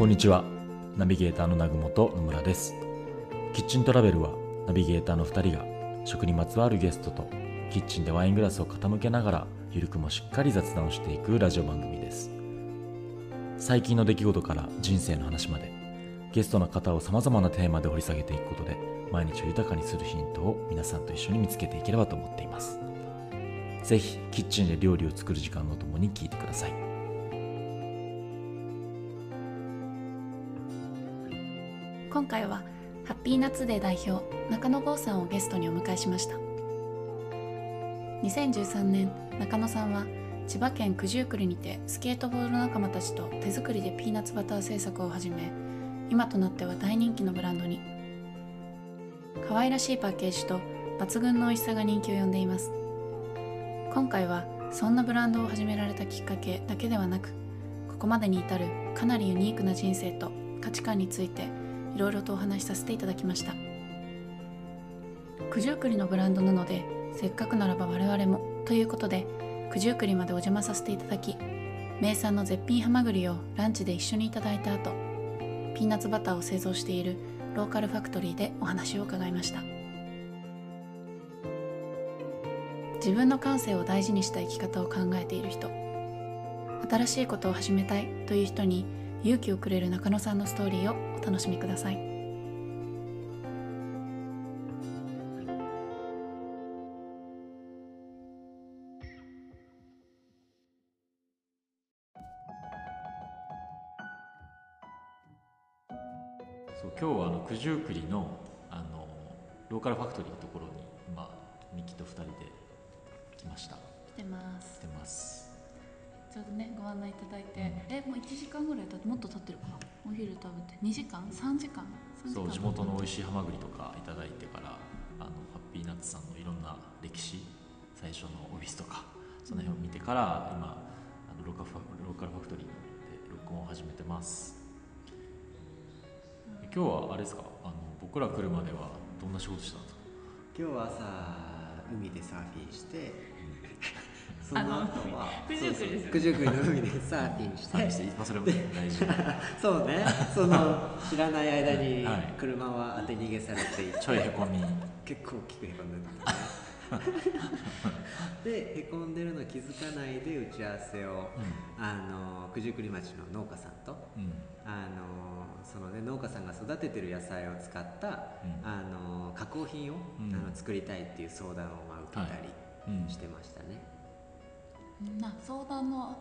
こんにちは。ナビゲーターの南雲と野村です。キッチントラベルはナビゲーターの2人が食にまつわるゲストとキッチンでワイングラスを傾けながらゆるくもしっかり雑談をしていくラジオ番組です。最近の出来事から人生の話までゲストの方をさまざまなテーマで掘り下げていくことで毎日を豊かにするヒントを皆さんと一緒に見つけていければと思っています。ぜひキッチンで料理を作る時間のともに聞いてください。回はハッピーナッツデー代表中野剛さんをゲストにお迎えしました。2013年中野さんは千葉県九十九里にてスケートボード仲間たちと手作りでピーナッツバター製作を始め今となっては大人気のブランドに。可愛らしいパッケージと抜群の美味しさが人気を呼んでいます。今回はそんなブランドを始められたきっかけだけではなくここまでに至るかなりユニークな人生と価値観についていろいろとお話しさせていただきました。九十九里のブランドなのでせっかくならば我々もということで九十九里までお邪魔させていただき名産の絶品ハマグリをランチで一緒にいただいた後ピーナッツバターを製造しているローカルファクトリーでお話を伺いました。自分の感性を大事にした生き方を考えている人新しいことを始めたいという人に勇気をくれる中野さんのストーリーをお楽しみください。そう今日はあの九十九里のあのローカルファクトリーのところに今ミキと二人で来ました。来てます。来てますちょうどねご案内いただいて、えもう1時間ぐらい経ってもっと経ってるかな。お昼食べて。2時間？3時間？3時間そう地元の美味しいハマグリとかいただいてからあのハッピーナッツさんのいろんな歴史最初のオフィスとかその辺を見てから今あのローカルファローカルファクトリーで録音を始めてます。今日はあれですか？あの僕ら来るまではどんな仕事してたんですか？今日は朝海でサーフィンしてその後は九十九里ですよ九十九里の海でサーフィンしてまあそれも大事そうね。その知らない間にはい車は当て逃げされていてちょいへこみ。結構大きくへこんでたね。でへこんでるの気づかないで打ち合わせを、あの九十九里町の農家さんとうん。うんあのそのね農家さんが育ててる野菜を使った、うん。あの加工品を、うん。あの作りたいっていう相談をまあ受けたりうん。してましたね、な相談の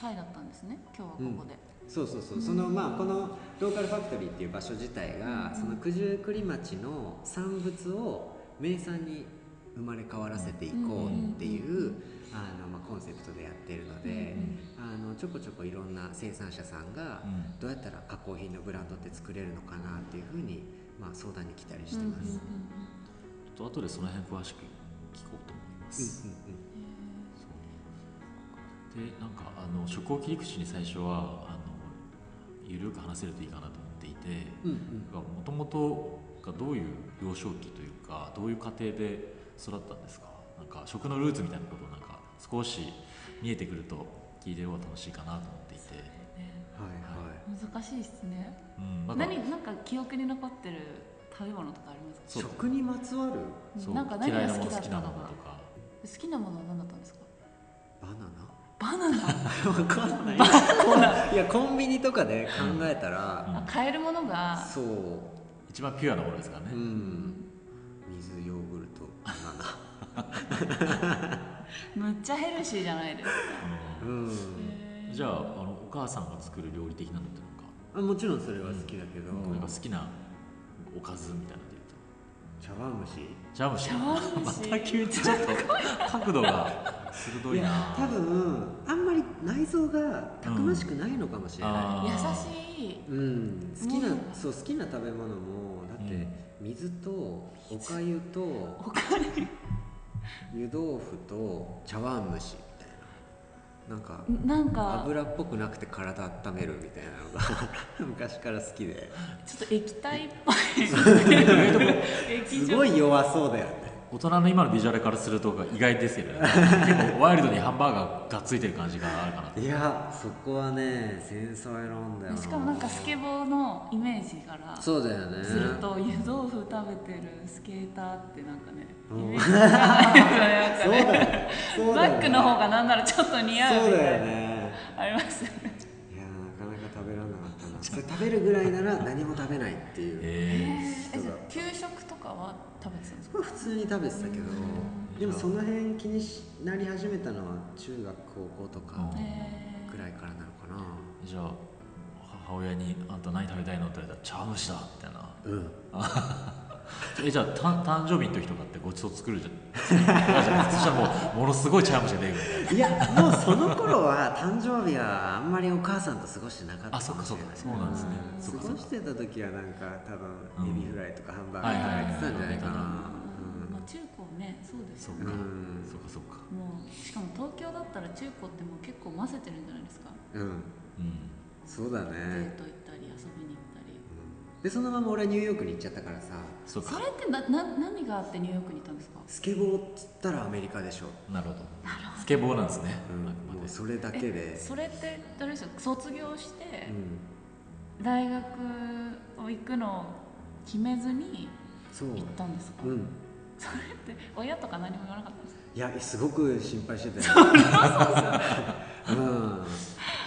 会だったんですね。今日はここで、そうそうそう。そのまあこのローカルファクトリーっていう場所自体が、その九十九里町の産物を名産に生まれ変わらせていこうっていう、あのまあ、コンセプトでやってるので、あのちょこちょこいろんな生産者さんがうん。どうやったら加工品のブランドって作れるのかなっていうふうに、まあ、相談に来たりしてます。うんうんうんうん。ちょっと後でその辺詳しく聞こうと思います、うんでなんかあの食を切り口に最初はあのゆるく話せるといいかなと思っていてうんうん。もともとがどういう幼少期というかどういう家庭で育ったんですか？なんか食のルーツみたいなことをなんか少し見えてくると聞いてる方が楽しいかなと思っていて、はいはい。難しいですね。うん、なんか何なんか記憶に残ってる食べ物とかありますか？食にまつわる？そう。なんか何が嫌いなも好きだったの好きなものとか。好きなものは何だったんですか？バナナ？バナナ。わかんない。いやコンビニとかで考えたら、うん。あ買えるものが。そう。一番ピュアなものですからね、うん。水ヨーグルトバナナ。むっちゃヘルシーじゃないですか。うん。じゃああのお母さんが作る料理的なのってなんか？あもちろんそれは好きだけど、なん。か好きなおかずみたいなので茶碗蒸し言うと。茶碗蒸し？茶碗蒸し。また急にちょっと角度が鋭いな。や多分あんまり内臓がたくましくないのかもしれあな優ーしい。い、うん、好きな、う。んそう好きな食べ物もだって、うん。水とおかゆとおかゆ湯豆腐と茶碗蒸しななんかなんか油っぽくなくて体温めるみたいなのが 昔から好きで。ちょっと液体っぽい。液すごい弱そうだよね大人の今のビジュアルからすると意外ですけどね。結構ワイルドにハンバーガーがっついてる感じがあるかなと。いやそこはねセンスを選んだよな。しかもなんかスケボーのイメージからそうだよね。すると湯豆腐食べてるスケーターってなんかねうん。イメージがないですよね。なんかねそうだよそうだよバックの方がなんならちょっと似合うみそうだよたいな、ね。ありますよね。いやなかなか食べられなかったな。それ食べるぐらいなら何も食べないっていうええじゃあ給食とかは？食べてたんですか？まあ普通に食べてたけどでもその辺気にしなり始めたのは中学高校とかぐらいからなのかな。じゃあ母親に「あんた何食べたいの?」って言われたら「茶碗蒸しだ」みたいな。うん えじゃあた誕生日の時とかってごちそう作るじゃん。そしたらもうものすごい茶碗蒸しが出てくるいないやもうその頃は誕生日はあんまりお母さんと過ごしてなかったあそっかそっかそうなんですね。うん。過ごしてた時はなんか多分うんエビフライとかハンバーガーとかやってたんじゃないかな。まあ、中高ねそうですそうか、よねうん。そうかそうか。もうしかも東京だったら中高ってもう結構混ぜてるんじゃないですか。うん。うん。そうだデねート行っでそのまま俺はニューヨークに行っちゃったからさ。そうか。それってなな何があってニューヨークに行ったんですか？スケボーっつったらアメリカでしょ。なるほど。なるほスケボーなんですね、うんもうそれだけで。それってあれですよ卒業してうん。大学を行くのを決めずにそう。行ったんですか、うん。それって親とか何も言わなかったんですか？いやすごく心配してたよ うん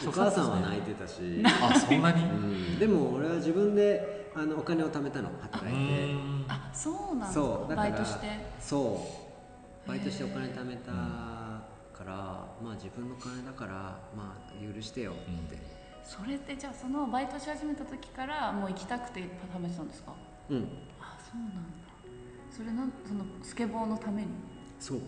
お母さんは泣いてたし、あそんなに？うん、でも俺は自分であのお金を貯めたの働いて。うん。あそうなんそうだからバイトして？そう。バイトしてお金貯めたからまあ自分の金だからまあ許してよって。それってじゃあそのバイトし始めた時からもう行きたくて貯めてたんですか？うん。あそうなんだ。それなんそのスケボーのために？そう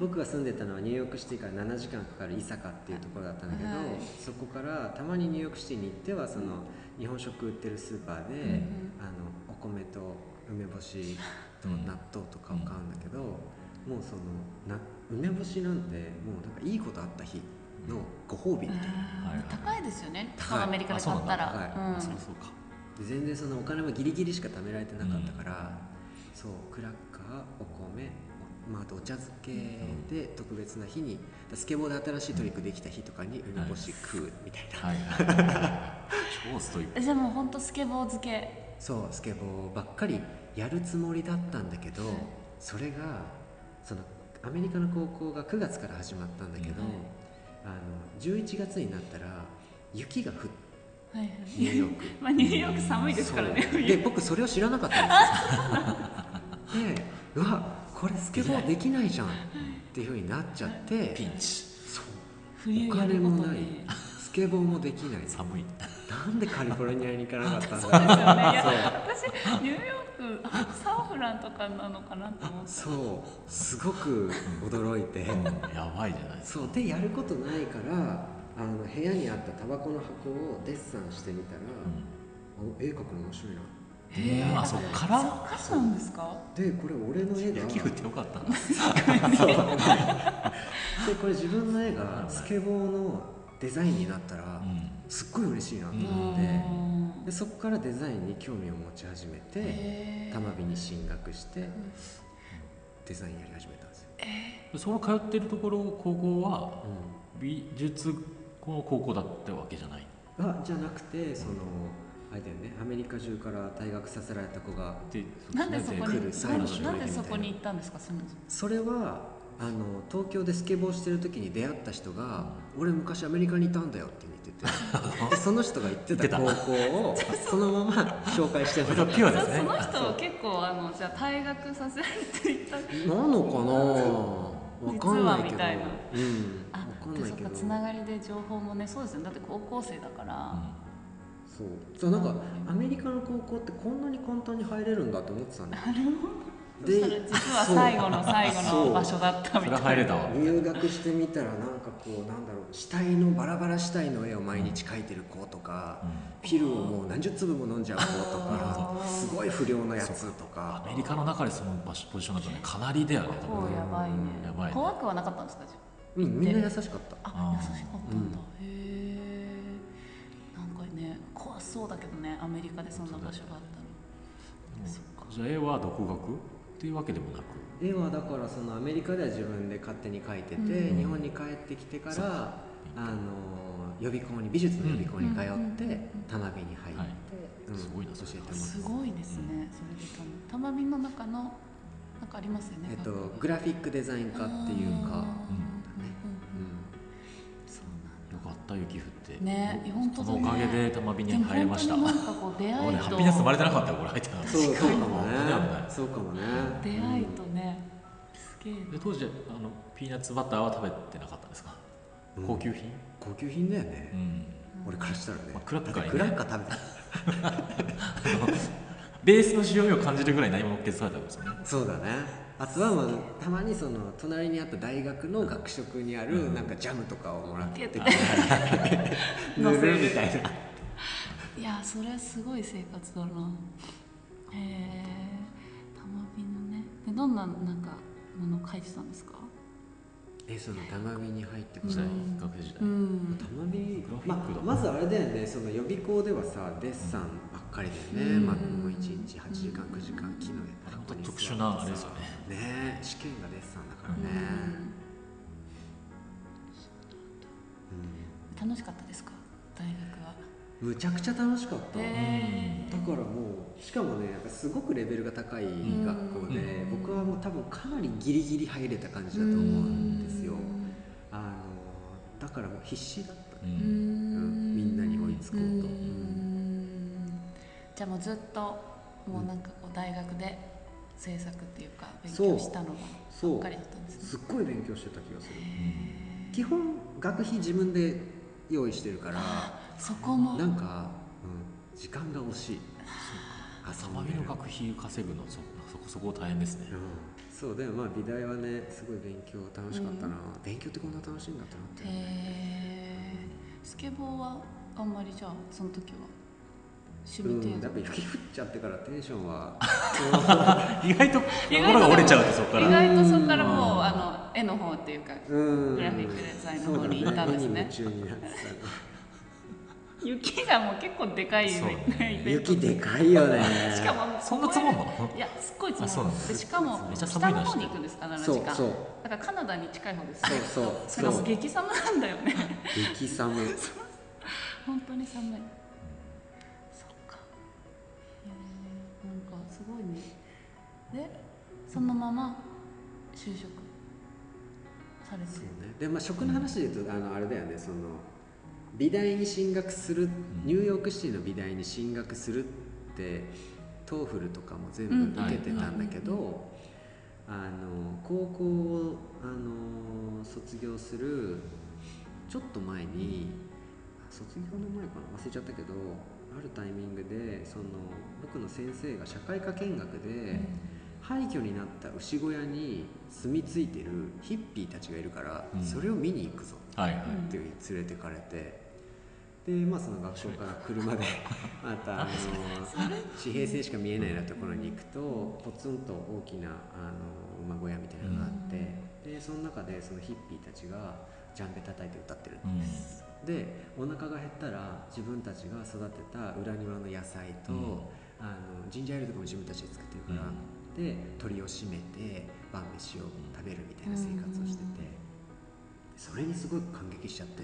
僕が住んでたのはニューヨークシティから7時間かかる伊坂っていうところだったんだけど、はい。そこからたまにニューヨークシティに行ってはその日本食売ってるスーパーで、うんうんあのお米と梅干しとうん納豆とかを買うんだけど、もうそのな梅干しなんてもうなんかいいことあった日のご褒美みたいな、高いですよね。高い。アメリカで買ったら。あそうそうそうか。で全然そのお金もギリギリしか貯められてなかったから、そうクラッカーお米まあ、あとお茶漬けで特別な日にスケボーで新しいトリックできた日とかに梅干し食うみたいな、超ストイック。えじゃあもう本当スケボー漬け。そうスケボーばっかりやるつもりだったんだけど、はい。それがそのアメリカの高校が9月から始まったんだけど、はいあの11月になったら雪が降ってはいはい。ニューヨーク。まあニューヨーク寒いですからねで僕それを知らなかったんですよ。でうわこれスケボーできないじゃん。っていうふうになっちゃってピンチ。そう。冬お金もない。にスケボーもできない。寒い。なんでカリフォルニアに行かなかったんだそうですよね私ニューヨークあサンフランとかなのかなと思ってそう。すごく驚いて。うん。やばいじゃないですか。そう。でやることないからあの部屋にあったタバコの箱をデッサンしてみたら、あ絵描くの面白いなうんあそっか。らそうなんですか。でこれ俺の絵が。雪降ってよかったな。でこれ自分の絵がスケボーのデザインになったらうん。すっごい嬉しいなと思って。でそこからデザインに興味を持ち始めてへー。多摩美に進学してデザインやり始めたんですよ、その通ってるところ高校はう美術この高校だったわけじゃない？ん、あじゃなくてそのあれだよね。アメリカ中から退学させられた子がでなんでそこ来にる最後の一人なんでみたいな。そこに行ったんですかそのそれはあの東京でスケボーしてる時に出会った人が「俺昔アメリカにいたんだよ」って言ってて。でその人が行ってた高校を そのまま紹介してもらった。ピュアですね。その人は結構あのじゃあ退学させられていた。なのかな？わかんないけど。実はみたいな。うん。あわかんないけど。そっかつながりで情報もねそうですよね。だって高校生だから、そう。そうなんかアメリカの高校ってこんなに簡単に入れるんだって思ってたんだよ。そしたら実は最後の最後の場所だったみたいな。入れた。わ入学してみたらなんかこうなんだろう死体のバラバラ死体の絵を毎日描いてる子とか、ピルをもう何十粒も飲んじゃう子とかすごい不良のやつとか。アメリカの中でその場所ポジションだとねかなりだよね多分やばいね。やばいね。怖くはなかったんですかじゃうんみんな優しかった。あ優しかったんだ、へえそうだけどねアメリカでそんな場所があったらそっか。じゃあ絵は独学というわけでもなく？絵はだからそのアメリカでは自分で勝手に描いてて、うん。日本に帰ってきてからあの予備校に美術の予備校に通って、うん。たまびに入って、はい。うん。すごいな教えてもらってす。ごいですね、それでたまびの中のなんかありますよねえっとグラフィックデザイン科っていうか、うんね本当だね。そのおかげで玉火に入れました。なんかこう出会いと。俺ハッピーナス生まれてなかったよこれ入ってなかったん、そうかもね。そうかもね。出会いとね、すげえ。で当時あのピーナッツバターは食べてなかったんですか、うん。高級品、高級品だよね、うん。俺からしたらね、まあクラッカーにねクラッカー食べた。ベースの塩味を感じるぐらい何も乗っけされたんですよね。そうだねあとはまあたまにその隣にあった大学の学食にあるなんかジャムとかをもらって 塗るみたいな。いやそれすごい生活だな。へえ玉火のね。でどんななんかものを書いてたんですか？えその玉美に入ってこ時代うん。学生時代、うん。玉美グラフィまックだ。まずあれだよね。その予備校ではさデッサンばっかりだよね、うん。まあ、もう1日8時間9時間木の枝本当特殊なあれですよね。ね試験がデッサンだからうん。ね、楽しかったですか？大学むちゃくちゃ楽しかった、へだからもうしかもねやっぱすごくレベルが高い学校で、うん。僕はもう多分かなりギリギリ入れた感じだと思うんですよ、あのだからもう必死だった。うね、うん。んみんなに追いつこうと。ん。じゃあもうずっともうなんかこう大学で制作っていうか勉強したのがばっかりだったんですね。すっごい勉強してた気がする。へ基本学費自分で用意してるからーそこも。なんか、うん、時間が惜しい。遊んでる玉火の学費稼ぐのそそこそこ大変ですね、うん、そうでもまあ美大はねすごい勉強楽しかったな、勉強ってこんな楽しいんだってなって、へえスケボーはあんまりじゃあその時は？趣味うん、や程度、っぱ雪降っちゃってからテンションは。意外と意外と心が折れちゃうとそこから。意外とそこからもうあの絵の方っていうかうん。グラフィックデザインの方に行ったんですね。雪がもう結構でかいそう。イたベント雪でかいよね。しかもそんな積もんの？いやすっごい積あそうもるなんでしかもめっちゃ寒北いの方に行くんですか時間。うそう。だからカナダに近い方ですそうそう。それがそう。激寒なんだよね。激寒。本当に寒い、かすごいねでそのまま就職されて。そうね。でまあ食の話で言うとあのあれだよね。その美大に進学するニューヨークシティの美大に進学するって TOEFL とかも全部受けてたんだけど、あの高校をあの卒業するちょっと前にあ卒業の前かな？忘れちゃったけどあるタイミングでその僕の先生が社会科見学で、廃墟になった牛小屋に住み着いてるヒッピーたちがいるから、うん。それを見に行くぞはいはい、っていう連れてかれて。でまあその学校から車で またあの地平線しか見えないようなところに行くとポツンと大きなあの馬小屋みたいなのがあって、でその中でそのヒッピーたちがジャンベ叩いて歌ってるうん。でお腹が減ったら自分たちが育てた裏庭の野菜と、うん。あのジンジャーエールとかも自分たちで作ってるから、で鳥を締めて晩飯を食べるみたいな生活をしてて、それにすごい感激しちゃって、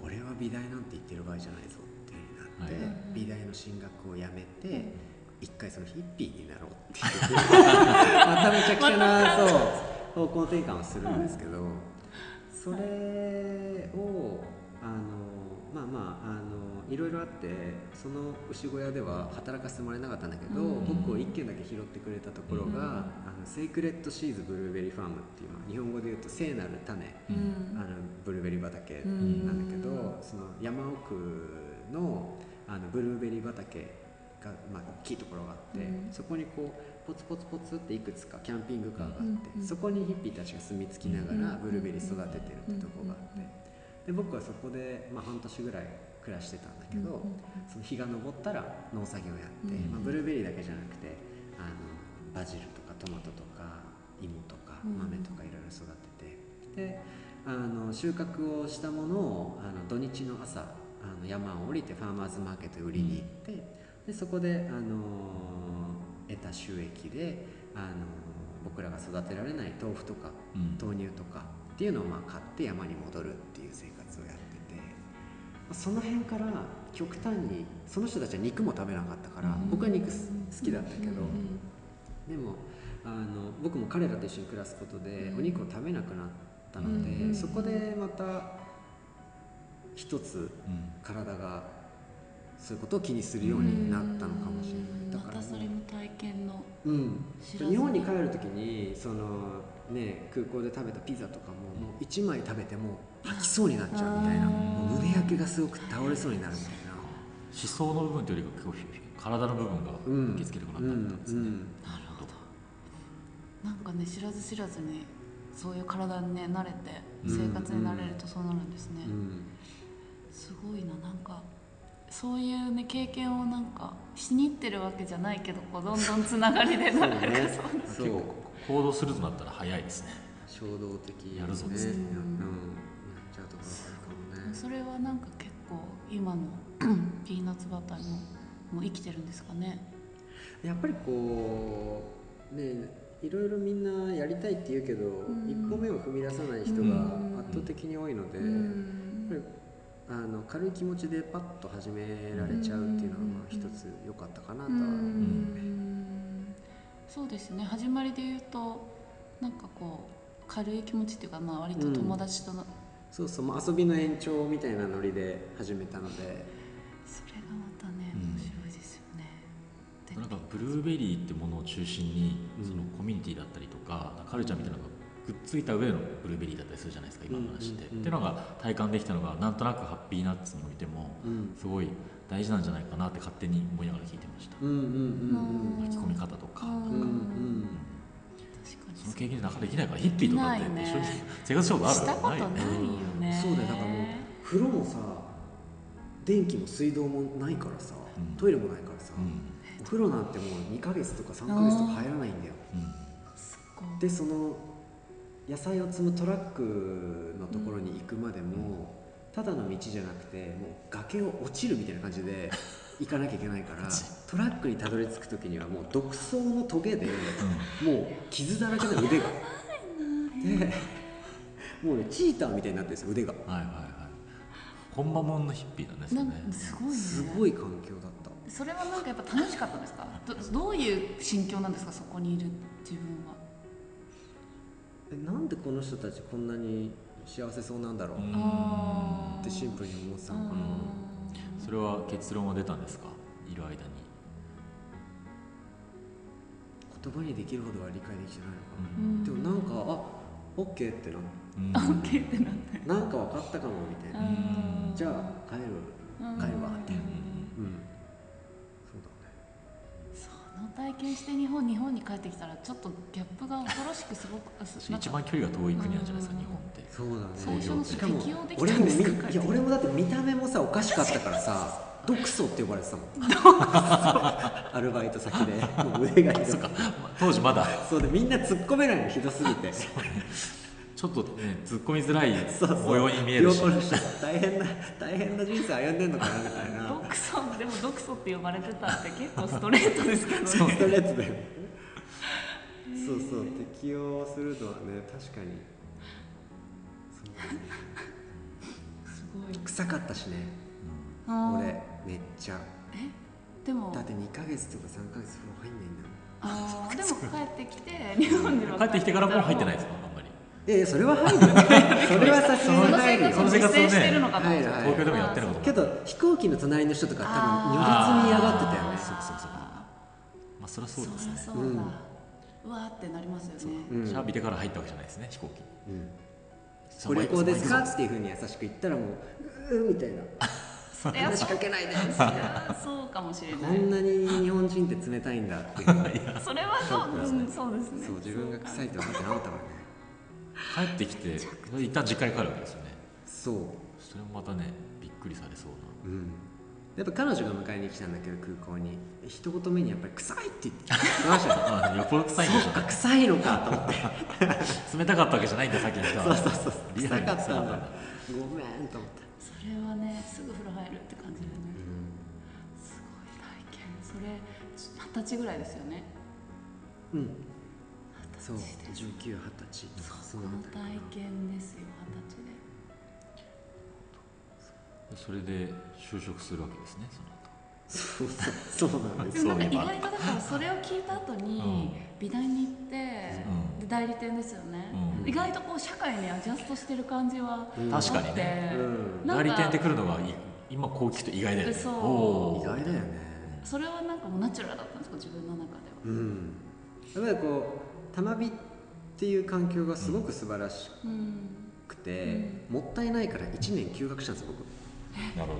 これは美大なんて言ってる場合じゃないぞっていう風になって、はい。美大の進学をやめて、一回そのヒッピーになろうっていう まためちゃくちゃなそう 方向転換をするんですけどそれをあのまあまああのいろいろあってその牛小屋では働かせてもらえなかったんだけど、うん。僕を一軒だけ拾ってくれたところが、うん。あの Sacred Seeds Blueberry Farm っていう、まあ、日本語で言うと聖なる種、うん。あのブルーベリー畑うんなんだけど、その山奥のあのブルーベリー畑が、まあ、大きいところがあって、うん。そこにこうポツポツポツっていくつかキャンピングカーがあって、うん。そこにヒッピーたちが住み着きながらブルーベリー育ててるってとこがあって、で僕はそこで、まあ、半年ぐらい暮らしてたんだけど、その日が昇ったら農作業やって、うんまあ、ブルーベリーだけじゃなくてあのバジルとかトマトとか芋とかうん豆とかいろいろ育ててであの収穫をしたものをあの土日の朝あの山を降りてファーマーズマーケットに売りに行って、でそこであの得た収益であの僕らが育てられない豆腐とかうん。豆乳とかっていうのをまあ買って山に戻るっていう生活をやっててその辺から極端にその人たちは肉も食べなかったからうん。僕は肉す好きだったけどうんでもあの僕も彼らと一緒に暮らすことでうん。お肉を食べなくなったのうんでそこでまた一つうん。体がそういうことを気にするようになったのかもしれない。だからまたそれも体験のうん、日本に帰る時にその、ね、空港で食べたピザとかももう1枚食べても吐きそうになっちゃうみたいな。もう胸焼けがすごく倒れそうになるみたいな。思想の部分というよりか体の部分がうん。受け付けるくなったんですね、うんなるほど。なんかね知らず知らずにそういう体にね慣れて生活に慣れるとそうなるんですね、うん。すごいななんかそういうね経験をなんかしに行ってるわけじゃないけどこうどんどんつながりでなるそう。ねそう行動するとなったら早いですね。衝動的。にねやるぞっうん、つってやっちゃうとこあるかもね。それはなんか結構今の ピーナッツバターにももう生きてるんですかね。やっぱりこうねいろいろみんなやりたいって言うけど、ん。一歩目を踏み出さない人が圧倒的に多いので、うん。あの軽い気持ちでパッと始められちゃうっていうのはまあ一つ良かったかなとはそうですね。始まりで言うとなんかこう軽い気持ちっていうかまあ割と友達との、そうそう、まあ、遊びの延長みたいなノリで始めたので。それがまたねうん。面白いですよね、でなんかブルーベリーってものを中心にうん。そのコミュニティだったりとかカルチャーみたいなのがくっついた上のブルーベリーだったりするじゃないですか今の話って。うんうんうんっていうのが体感できたのがなんとなくハッピーナッツにおいてもうん。すごい大事なんじゃないかなって勝手に思いながら聞いてました。うんうんうん巻き込み方とか。うん。その経験でなかなかできないからヒッピーとかって一緒に生活したことある？したことないよよね。そうだよ。だからもう風呂もさ電気も水道もないからさ、うん。トイレもないからさ、うん。お風呂なんてもう2ヶ月とか3ヶ月とか入らないんだよ。でその野菜を積むトラックのところに行くまでも、ただの道じゃなくてもう崖を落ちるみたいな感じで 行かなきゃいけないからトラックにたどり着く時にはもう独走のトゲで、もう傷だらけの腕が。でもうねチーターみたいになってるんですよ腕が。はいはいはい。ほんまもんのヒッピーなんですよね。かすごいね。すごい環境だった。それはなんかやっぱ楽しかったですか？どどういう心境なんですか？そこにいる自分は。えなんでこの人たちこんなに幸せそうなんだろう、ってシンプルに思ってたのかな、それは結論は出たんですか？いる間に。言葉にできるほどは理解できてないのかな、うん。でもなんかあオッケーってなうん。オッケーってなってなんか分かったかもみたいな、うん。じゃあ帰るうん帰るわみたいな。うんうんそうだね。その体験して日本日本に帰ってきたらちょっとギャップが恐ろしくすごく一番距離が遠い国なんじゃないですかうん日本ってそうだね。最初のしかも適応でき俺もたんですか？みいや俺もだって見た目もさおかしかったからさドクソって呼ばれてたもん。アルバイト先で。もう腕がひどくて。当時まだ。そうでみんな突っ込めないのひどすぎて。ちょっとね突っ込みづらい模様に見えるし。大変な大変な人生歩んでんのかなみたいな。ドクソでもドクソって呼ばれてたって結構ストレートですけどね。ストレートだよ。そうそう適応するのはね確かにすごい。臭かったしね。あー。俺めっちゃ。え？でも。だって2ヶ月とか3ヶ月風呂入んないんだもん。あー。でも帰ってきて日本では帰ってきてからも入ってないですか？あんまり。いやそれは入る それはさすそのがに入るよ。生活を実践してるのかと思って。入る入る東京でもやってるのかとけど飛行機の隣の人とか多分如実に嫌がってたよね。そうそうそうまあそりゃそうですね。そりゃそう。だ、うわーってなりますよね。う。ん。シャービてから入ったわけじゃないですね飛行機。うんご旅行ですか？そっていうふうに優しく言ったらもううーみたいな。話しかけないでいやそうかもしれこないんなに日本人って冷たいんだっていうそれはそう、うん、そうですね。そう自分が臭いって分かってなかったからね。帰ってきて一旦実家に帰るわけですよね。そう。それもまたねびっくりされそうな。うんやっぱ彼女が迎えに来たんだけど空港に一言目にやっぱり臭いって言ってましたよあよっぽど臭いんでしょそっか臭いのかと思って。冷たかったわけじゃないんださっきの人は。そうそうそう臭かったんだ。臭かったんだごめんと思ってそれはねすぐ風呂入るって感じでね。すごい体験。それ二十歳ぐらいですよね。うん。そう1920歳。そのこの体験ですよそれで就職するわけですねその後。そうそうそうなんです。でもなんか意外とだからそれを聞いた後に美大に行って、うん。で代理店ですよね、うん。意外とこう社会にアジャストしてる感じはうん。確かにあって、ね。うん。なんか代理店って来るのがい今こう聞くと意外だよね。そう。意外だよね。それはなんかもうナチュラルだったんですか自分の中では。うん。やっぱりこう玉美っていう環境がすごく素晴らしうん。くて、もったいないから1年休学したんです僕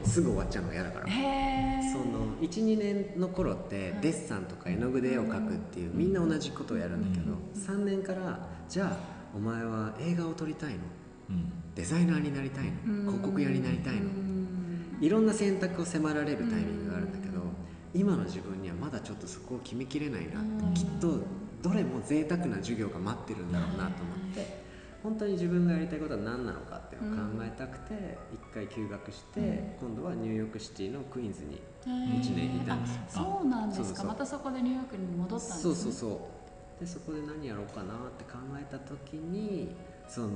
すぐ終わっちゃうのが嫌だから。その12年の頃ってはい。デッサンとか絵の具で絵を描くっていうみんな同じことをやるんだけど、3年からじゃあお前は映画を撮りたいの？うん。デザイナーになりたいの？広告屋になりたいの？いろんな選択を迫られるタイミングがあるんだけど今の自分にはまだちょっとそこを決めきれないなってきっとどれも贅沢な授業が待ってるん。だろうなと思って本当に自分がやりたいことは何なのかっていうのを考えたくて一回休学して今度はニューヨークシティのクイーンズに1年いたんですよ。そうなんですか。またそこでニューヨークに戻ったんですね。そうそうそう。でそこで何やろうかなって考えた時にその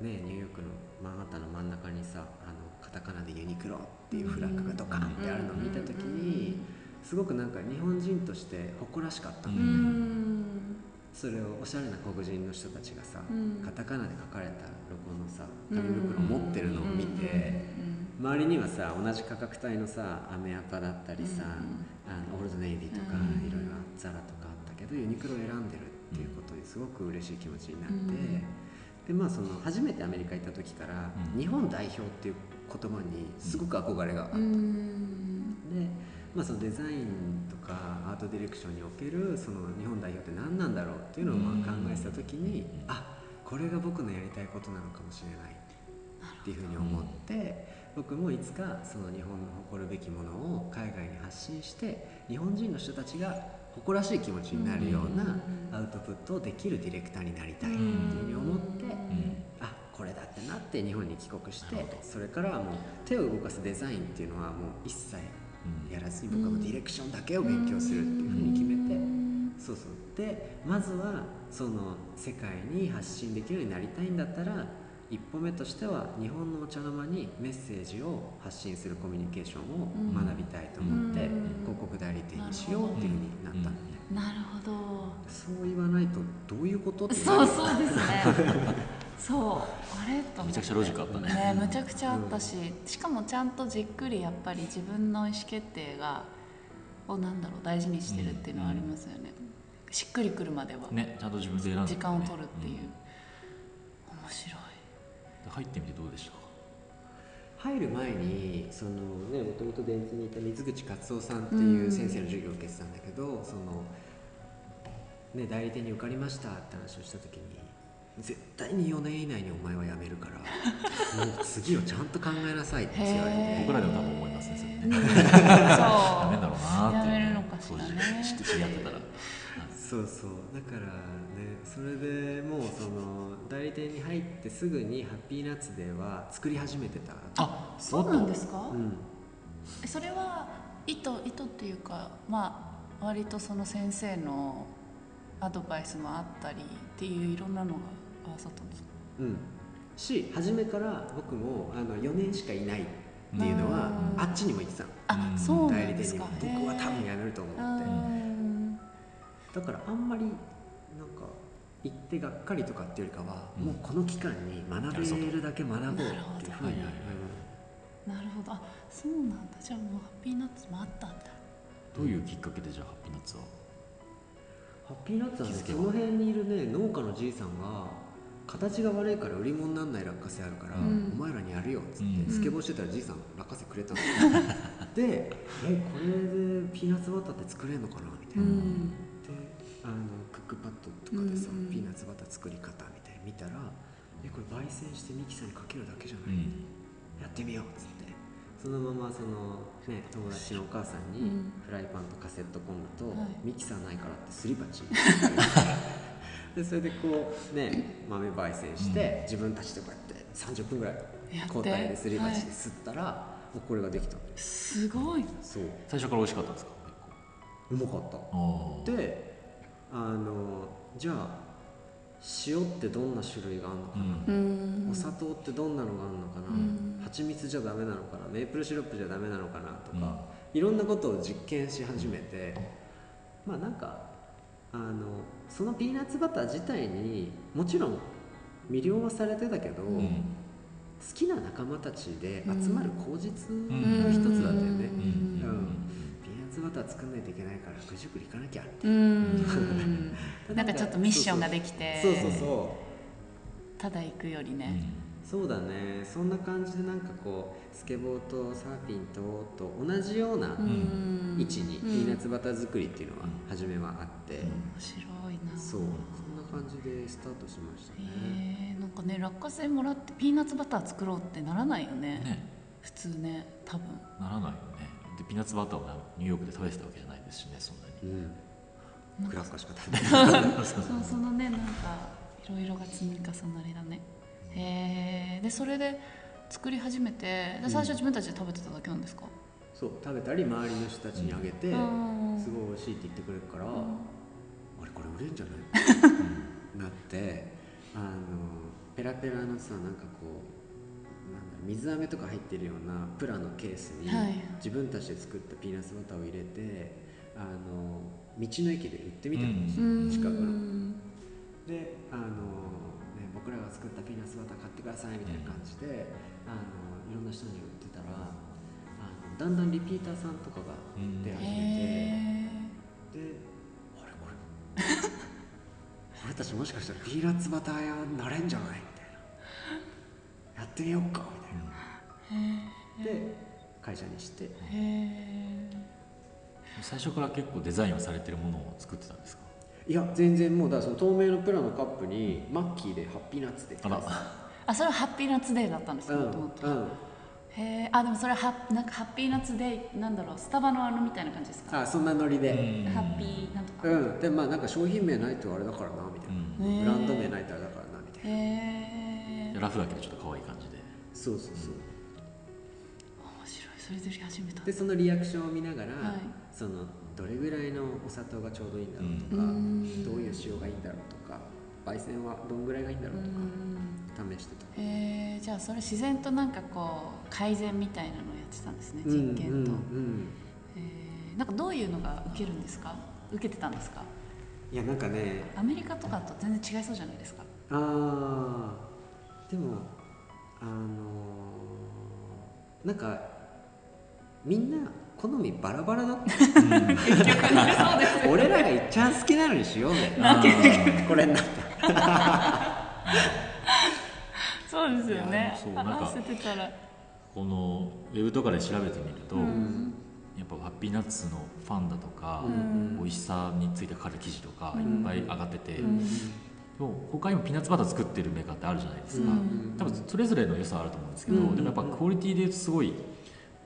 ねニューヨークのマンハッタンの真ん中にさあのカタカナでユニクロっていうフラッグがドカンってあるのを見た時にすごくなんか日本人として誇らしかった。んうんそれをおしゃれな黒人の人たちがさうん。カタカナで書かれたロゴのさ紙袋を持ってるのを見てうん周りにはさ同じ価格帯のさアメアパだったりさ、あのオールドネイビーとかうんいろいろザラとかあったけどユニクロを選んでるっていうことですごく嬉しい気持ちになって、うんでまあその初めてアメリカ行った時から、うん。日本代表っていう言葉にすごく憧れがあった、うん。で、まあ、そのデザインとかアートディレクションにおけるその日本代表って何なんだろうっていうのをまあ考えてた時に、あこれが僕のやりたいことなのかもしれないっていうふうに思って、僕もいつかその日本の誇るべきものを海外に発信して日本人の人たちが誇らしい気持ちになるようなアウトプットをできるディレクターになりたいっていうふうに思って、あこれだってなって日本に帰国してそれからはもう手を動かすデザインっていうのはもう一切やらずに僕はもうディレクションだけを勉強するっていうふうに決めて、そうそう。でまずはその世界に発信できるようになりたいんだったら一歩目としては日本のお茶の間にメッセージを発信するコミュニケーションを学びたいと思って、うん。広告代理店にしようっていうふうになったんだ。ね、なるほど。そう言わないとどういうことってそううそうですね。そう。あれ？とめちゃくちゃロジックあったね。ねむちゃくちゃあったし、しかもちゃんとじっくりやっぱり自分の意思決定がをなんだろう大事にしてるっていうのはありますよね、しっくりくるまでは、ねちゃんと自分で選んで、ね、時間を取るっていう、面白い。うん入ってみてどうでしたか？入る前にそのねもともと電通にいた水口勝夫さんっていう先生の授業を受けてたんだけど、そのね代理店に受かりましたって話をした時に絶対に4年以内にお前は辞めるからもう次をちゃんと考えなさいって言われへて僕らでも多分思いますねそれね。うん。そう。ダメだろうなっていう、やめるのかしらね。知って知り合ってたらそうそう。だからねそれでもうその代理店に入ってすぐにハッピーナッツでは作り始めてた。あそうなんですか、うん。えそれは意図意図っていうかまあ割とその先生のアドバイスもあったりっていういろんなのが合わさったんですか？うん、し初めから僕もあの4年しかいないっていうのはうん。あっちにも言ってたの。あ、うんそうな代理んですか。店にも。僕は多分辞めると思うって。うんだからあんまりなんか行ってがっかりとかっていうよりかは、うん。もうこの期間に学べるだけ学ぼうっていうふうに、なるなるほど。あそうなんだ。じゃあもうハッピーナッツもあったんだ。どういうきっかけでじゃあハッピーナッツは？ハッピーナッツはねその辺にいるね農家のじいさんが形が悪いから売り物にならない落花生あるから、うん。お前らにやるよっつって、うん。スケボーしてたらじいさん落花生くれたの。でえこれでピーナッツバターって作れるのかなみたいな、うん。であのクックパッドとかでさ、うんピーナッツバター作り方みたいに見たらえこれ焙煎してミキサーにかけるだけじゃない、うん。やってみようっつって。そのままその、ね、友達のお母さんにうん。フライパンとカセットコンロとはい。ミキサーないからってすり鉢。でそれでこうね豆焙煎して、自分たちでこうやって30分ぐらい交代ですり鉢で吸ったら、もうこれができた。すごい。そう。最初から美味しかったんですか？うまかった。であのじゃあ塩ってどんな種類があるのかな、うん。お砂糖ってどんなのがあるのかな、うん。蜂蜜じゃダメなのかな？メープルシロップじゃダメなのかな？とか、いろんなことを実験し始めてまあなんかあのそのピーナッツバター自体にもちろん魅了はされてたけど、うん。好きな仲間たちで集まる口実ん。の一つだったよね、うんうん。ピーナッツバター作んないといけないから九十九里行かなきゃってうん。なんかちょっとミッションができてそうそうそただ行くよりうん。ね、うそうだね。そんな感じでなんかこうスケボーとサーフィンとと同じようなうん。位置にピーナッツバター作りっていうのは初めはあって、面白いな。そう。そんな感じでスタートしましたね。へえなんかね落花生もらってピーナッツバター作ろうってならないよね。ね。普通ね。多分。ならないよねでピーナッツバターをニューヨークで食べてたわけじゃないですしねそんなに。うん。クラッカーしか食べない。そうそのねなんかいろいろが積み重なりだね。へえでそれで作り始めてで最初は自分たちで食べてただけなんですか、そう食べたり周りの人たちにあげて、うん。すごい美味しいって言ってくれるから、あれこれ売れんじゃない？なってあのペラペラのさなんかこう水飴とか入ってるようなプラのケースに、はい。自分たちで作ったピーナッツバターを入れてあの道の駅で売ってみたんですよ、うん。近くの。うん。であの、ね、僕らが作ったピーナッツバター買ってくださいみたいな感じで、あのいろんな人に売ってたらあのだんだんリピーターさんとかが出始めて、へであれこれ。俺たちもしかしたらピーナッツバター屋になれんじゃない？みたいなやってみようかみたいな。で会社にして。最初から結構デザインをされてるものを作ってたんですか？いや全然もうだからその透明のプラのカップにマッキーでハッピーナッツって書いてあら。あそれはハッピーナッツデーだったんですうんかもともとうんへえあでもそれはハッなんかハッピーナッツデーなんだろうスタバのあのみたいな感じですか？あそんなノリで、ハッピーなんとか。うん、でまあなんか商品名ないとあれだからなみたいな、ブランド名ないとあれだからなみたいな、へえラフだけどちょっとそうそうそう。面白い。それで始めたでそのリアクションを見ながら、はい。そのどれぐらいのお砂糖がちょうどいいんだろうとか、うん。どういう塩がいいんだろうとか焙煎はどんぐらいがいいんだろうとか試してた。へえじゃあそれ自然となんかこう改善みたいなのをやってたんですね実験と、うえなんかどういうのが受けるんですか？受けてたんですか？いやなんかねアメリカとかと全然違いそうじゃないですか。あーでもあのーなんかみんな好みバラバラだった。結局ねそうです俺らが一番好きなのにしようぜなこれになった。そうですよね。そうなんかこのウェブとかで調べてみると、うん。やっぱハッピーナッツのファンだとか、うん。美味しさについて書かれる記事とかいうん。っぱい上がってて、うんでも他にもピーナッツバター作ってるメーカーってあるじゃないですか、うん。多分それぞれの良さはあると思うんですけど、うん。でもやっぱクオリティで言うとすごい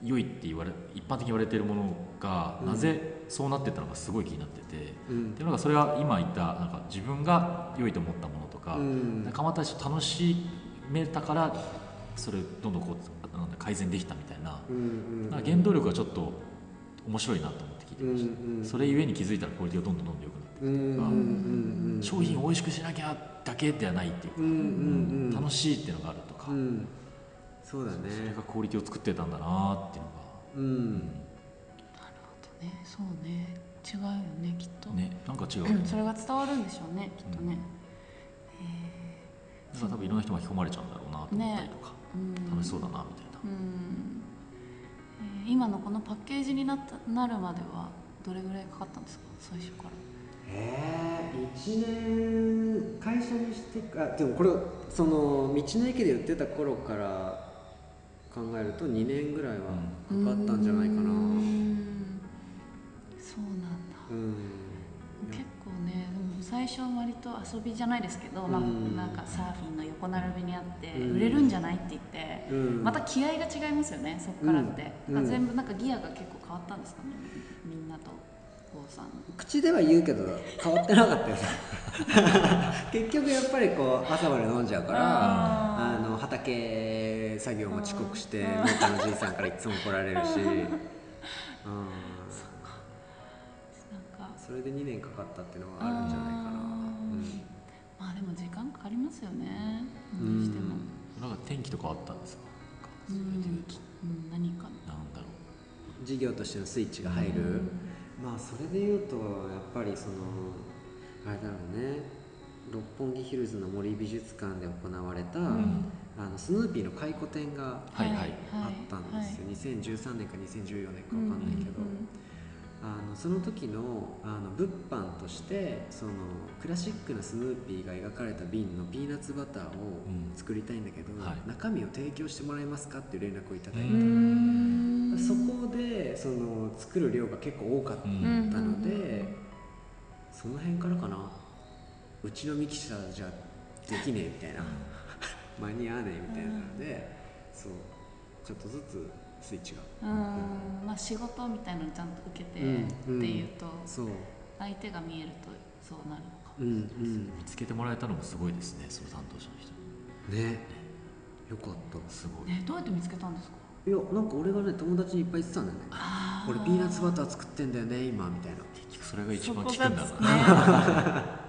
良いって言われ一般的に言われてるものが、うん。なぜそうなってったのかすごい気になってて、うん。でなんかそれは今言ったなんか自分が良いと思ったものとか、うん。仲間たちと楽しめたからそれどんどんこうなんだ改善できたみたいな,、なんか原動力がちょっと面白いなと思って聞いてました、それゆえに気づいたらクオリティがどんどんどんどん良くなってうん。うんうん商品を美味しくしなきゃだけではないっていうか、楽しいっていうのがあるとか、うん。そうだね。それがクオリティを作ってたんだなっていうのうん。なるほどね。そうね。違うよねきっと、がねなんか違うそれが伝わるんでしょうねきっとね、だから多分いろんな人巻き込まれちゃうんだろうなと思ったりとか、うん楽しそうだなみたいな、うん。えー今のこのパッケージになったなるまではどれぐらいかかったんですか？最初からえー、1年会社にしてあでもこれその道の駅で売ってた頃から考えると2年ぐらいはかかったんじゃないかな。うーうん。んそうなんだ。結構ね最初は割と遊びじゃないですけど、まあ、うんなんかサーフィンの横並びにあって、うん。売れるんじゃないって言って、うん。また気合が違いますよねそこからって、うん。全部なんかギアが結構変わったんですかねみんなと郷さん。口では言うけど変わってなかったよ 結局やっぱりこう朝まで飲んじゃうからああの畑作業も遅刻して農家のじいさんからいつも怒られるし、うん、なんか。それで2年かかったっていうのはあるんじゃないかな、うん。でも時間かかりますよね。うしても。なんか転機とかあったんですか？うなん。かそれで言うとうん。何か。なんだろ事業としてのスイッチが入る、まあそれで言うとやっぱりそのあれだろうね。六本木ヒルズの森美術館で行われた、うん。あのスヌーピーの回顧展がはいはい。あったんですよ、2013年か2014年かわかんないけど、うんあのその時のあの物販としてそのクラシックなスヌーピーが描かれた瓶のピーナッツバターをうん作りたいんだけど、はい。中身を提供してもらえますかっていう連絡をいただいて、うん。そこでその作る量が結構多かったううん。ので、その辺からかな。うちのミキサーじゃできねえみたいな。間に合わねえみたいなので、そう。ちょっとずつスイッチが。うん。まあ仕事みたいなのちゃんと受けてうんっていうとそう。相手が見えるとそうなるのかうん。うん。見つけてもらえたのもすごいですねその担当者の人。ね。よかった。すごい。ねどうやって見つけたんですか？いやなんか俺がね友達にいっぱい言ってたんだよね。あ俺ピーナッツバター作ってんだよね今みたいな。結局それが一番効くんだがな、ね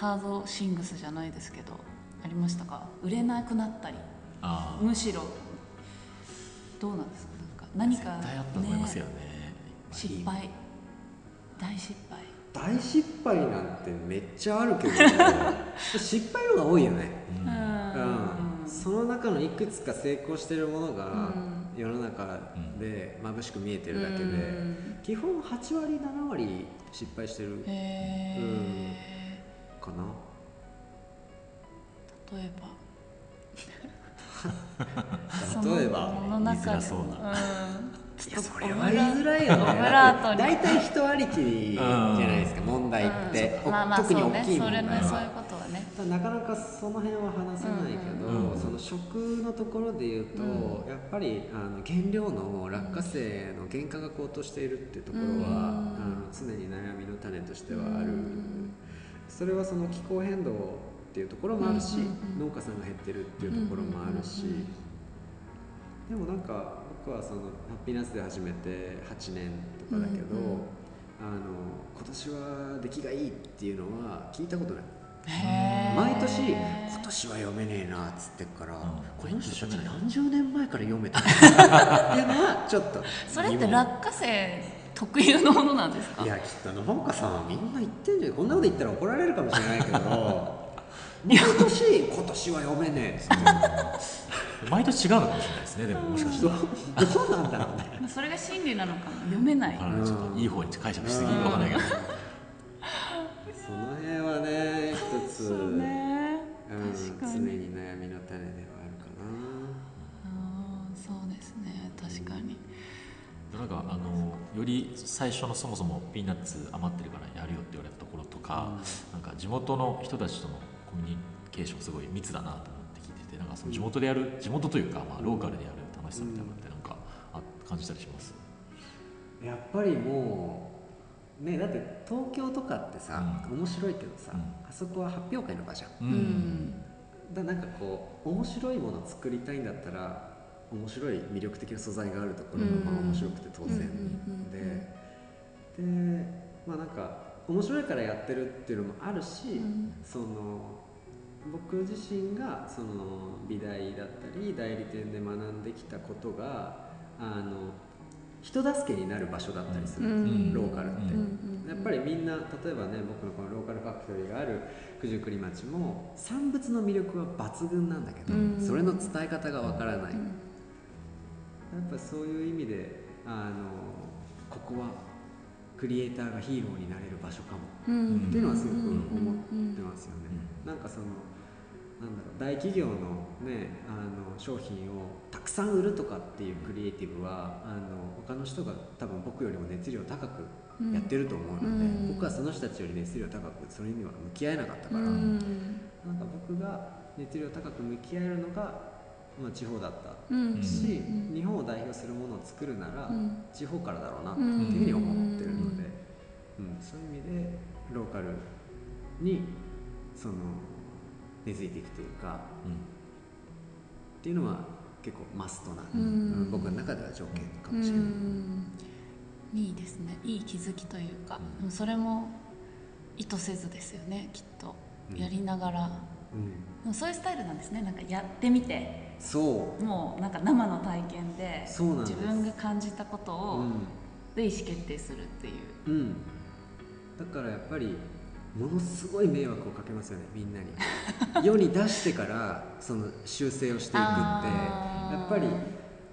ハードシングスじゃないですけどありましたか？売れなくなったり。むしろどうなんですか？なんか何か絶対あったと思いますよね。失敗。大失敗。大失敗なんてめっちゃあるけど、失敗の方が多いよね。うん。うん、その中のいくつか成功してるものがうん。世の中で眩しく見えてるだけで、うん。基本8割7割失敗してる。へえかな？例えば。例えば。その中で。言いづらそうな。うん。いやそれは言いづらいよね。大体人ありきじゃないですか問題って、うん。まあまあ特にそうね。大きい問題それねそういうは。ことはね。なかなかその辺は話せないけど、うんその食のところで言うと、うやっぱりあの原料の落花生の原価が高騰しているっていうところは、うん。あの常に悩みの種としてはある、うんそれはその気候変動っていうところもあるし、うんうんうん。農家さんが減ってるっていうところもあるし、うんうんうんでもなんか僕はそのハッピーナスで始めて8年とかだけど、うんうんあの今年は出来がいいっていうのは聞いたことない。毎年今年は読めねえなっつってっから、この人たち何十年前から読めたの？っ ていうのはちょっと。それって落花生特有のものなんですか？いやきっと農家さんはみんな言ってんじゃん。こんなこと言ったら怒られるかもしれないけど。毎年今年は読めねえっつって。毎年違うのかもしれないですね。でももしかしたら。どうなんだろうね。それが真理なのかな読めない。ちょっといい方に解釈しすぎうん。わかんないけど。その辺はね一つ。そうね。うん、常に悩みの種ではあるかあーそうですね。確かになんかあのより最初のそもそもピーナッツ余ってるからやるよって言われたところとか、なんか地元の人たちとのコミュニケーションすごい密だなと思って聞いててなんかその地元でやる地元というか、まあ、ローカルでやる楽しさみたいなのってなんかあ感じたりします、なやっぱりもうねだって東京とかってさ、面白いけどさ、うん。あそこは発表会の場じゃん。ううん。だなんかこう面白いものを作りたいんだったら面白い魅力的な素材があるところがまあうん面白くて当然ででまあなんか面白いからやってるっていうのもあるし、うん。その僕自身がその美大だったり代理店で学んできたことがあの人助けになる場所だったりする、うん。ローカルって。うんやっぱりみんな例えばね僕のこのローカルファクトリーがある九十九里町も産物の魅力は抜群なんだけど、うん。それの伝え方がわからない、うんやっぱそういう意味であのここはクリエイターがヒーローになれる場所かも。うん。っていうのはすごく思うんってますよね、なんかそのなんだろう大企業の,、ね、あの商品をたくさん売るとかっていうクリエイティブはあの他の人が多分僕よりも熱量高くやってると思うので、うん。僕はその人たちより熱量高くそれには向き合えなかったから、うん。なんか僕が熱量高く向き合えるのが、まあ、地方だったうん。し、うん。日本を代表するものを作るなら、うん。地方からだろうなっていうふうに思ってるので、うん。そういう意味でローカルにその根付いていくというかっていうのは結構マストな、僕の中では条件かもしれない。うん。いいですね。いい気づきというか、それも意図せずですよねきっと。やりながら、そういうスタイルなんですね。なんかやってみてそう。もうなんか生の体験で自分が感じたことを、うん。で意思決定するっていう。うん、だからやっぱりものすごい迷惑をかけますよねみんなに。世に出してからその修正をしていくって。やっぱり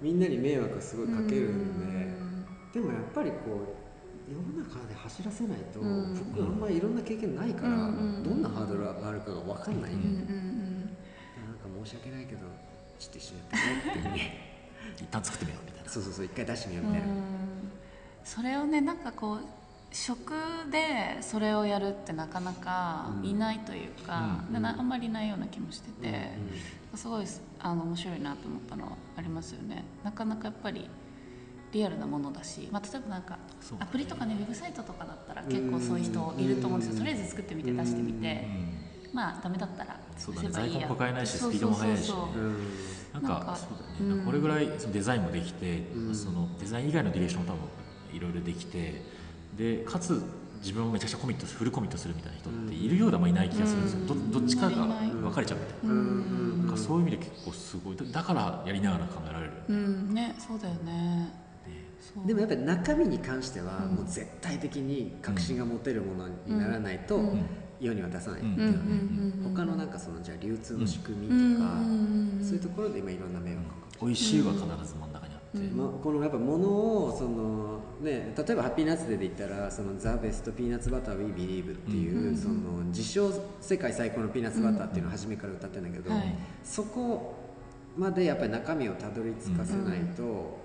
みんなに迷惑をすごいかけるんで。うん。でもやっぱりこう世の中で走らせないと、うん。僕あんまりいろんな経験ないから、うんうんどんなハードルがあるかが分かんないうん。なんか申し訳ないけどちょっと一緒にや。って一旦作ってみようみたいな。そうそうそう一回出してみよううんみたいな、それをねなんかこう食でそれをやるってなかなかいないというか、うん。あんまりいないような気もしてて、うん。すごいあの面白いなと思ったのはありますよね。なかなかやっぱりリアルなものだし、まあ、例えばなんかアプリとかねウェブサイトとかだったら結構そういう人いると思うんですよ。とりあえず作ってみて出してみて。まあダメだったらそうだね。在庫抱えないしスピードも速いし。なんかこれぐらいそのデザインもできて、うん。そのデザイン以外のディレクションも多分いろいろできてでかつ自分をめちゃくちゃコミットするフルコミットするみたいな人っているようであんまいない気がするんですよ、うん。どどっちかが分かれちゃうみたいな,、なんかそういう意味で結構すごい。だだからやりながら考えられる、うん。ねそうだよね。でもやっぱり中身に関してはうん。もう絶対的に確信が持てるものにならないとうん世には出さない、うん。うんうんうんうん。他のなんかそのじゃあ流通の仕組みうんとか、うんそういうところで今いろんな迷惑がかかる、美味しいは必ず真ん中にあって、うん。まあ、このやっぱものをその、ね、例えばハッピーナッツデーで言ったらそのザ・ベストピーナッツバター We Believe っていう、うんその自称世界最高のピーナッツバターっていうのを初めから歌ってるんだけど、はいそこまでやっぱり中身をたどり着かせないと